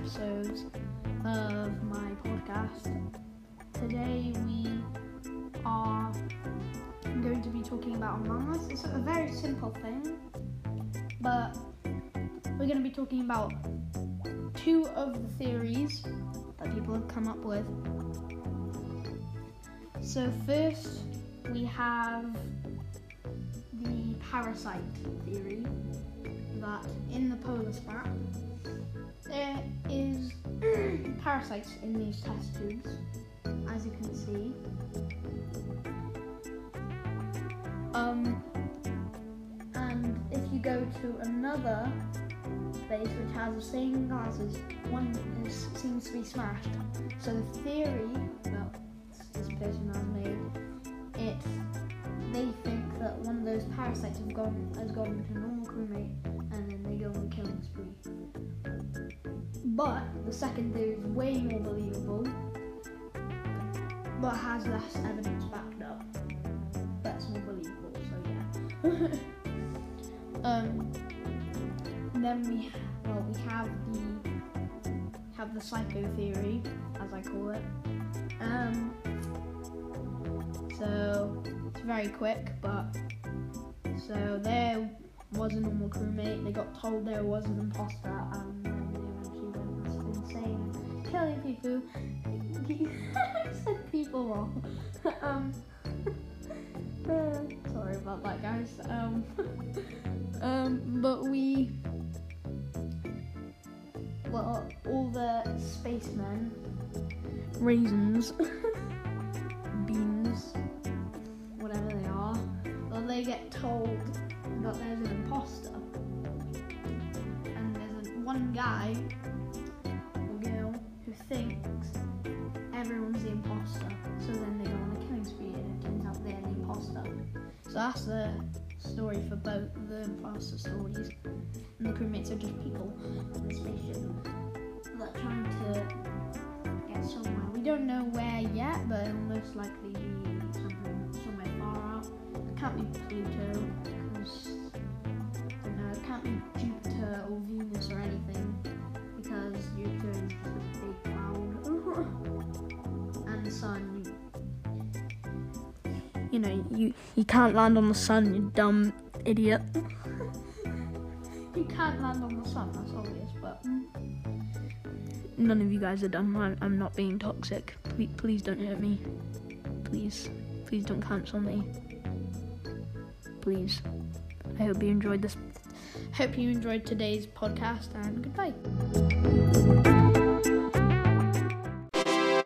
episodes of my podcast. Today we are going to be talking about Among Us. It's a very simple thing, but we're going to be talking about two of the theories that people have come up with. So, first we have the parasite theory that in the polar spot there is parasites in these test tubes, as you can see. Um, and if you go to another place which has the same glasses, one is, seems to be smashed. So the theory that this person has made, it they think that one of those parasites have gone has gone a normal and then they go on a killing spree. But the second theory is way more believable, but has less evidence backed up. That's more believable, so yeah. um, then we well we have the have the psycho theory, as I call it. Um, so it's very quick, but so there was a normal crewmate. They got told there was an imposter, and then they eventually went must insane, killing people. I said people wrong. um, uh, sorry about that, guys. Um, um, but we, well, all the spacemen, raisins, beans, whatever they are, well, they get told that there's an imposter, and there's a, one guy or girl who thinks everyone's the imposter, so then they go on a killing spree, and it turns out they're the imposter. So that's the story for both the imposter stories, and the crewmates are just people in the spaceship that are trying to get somewhere. We don't know where yet, but it'll most likely be somewhere, far out. Can't be Pluto, because I it can't be Jupiter or Venus or anything, because Jupiter is a big cloud. and the sun, you know, you, you can't land on the sun, you dumb idiot. you can't land on the sun, that's obvious, but none of you guys are dumb. I'm, I'm not being toxic. Please, please don't hurt me. Please, please don't cancel me. Please. I hope you enjoyed this. Hope you enjoyed today's podcast and goodbye.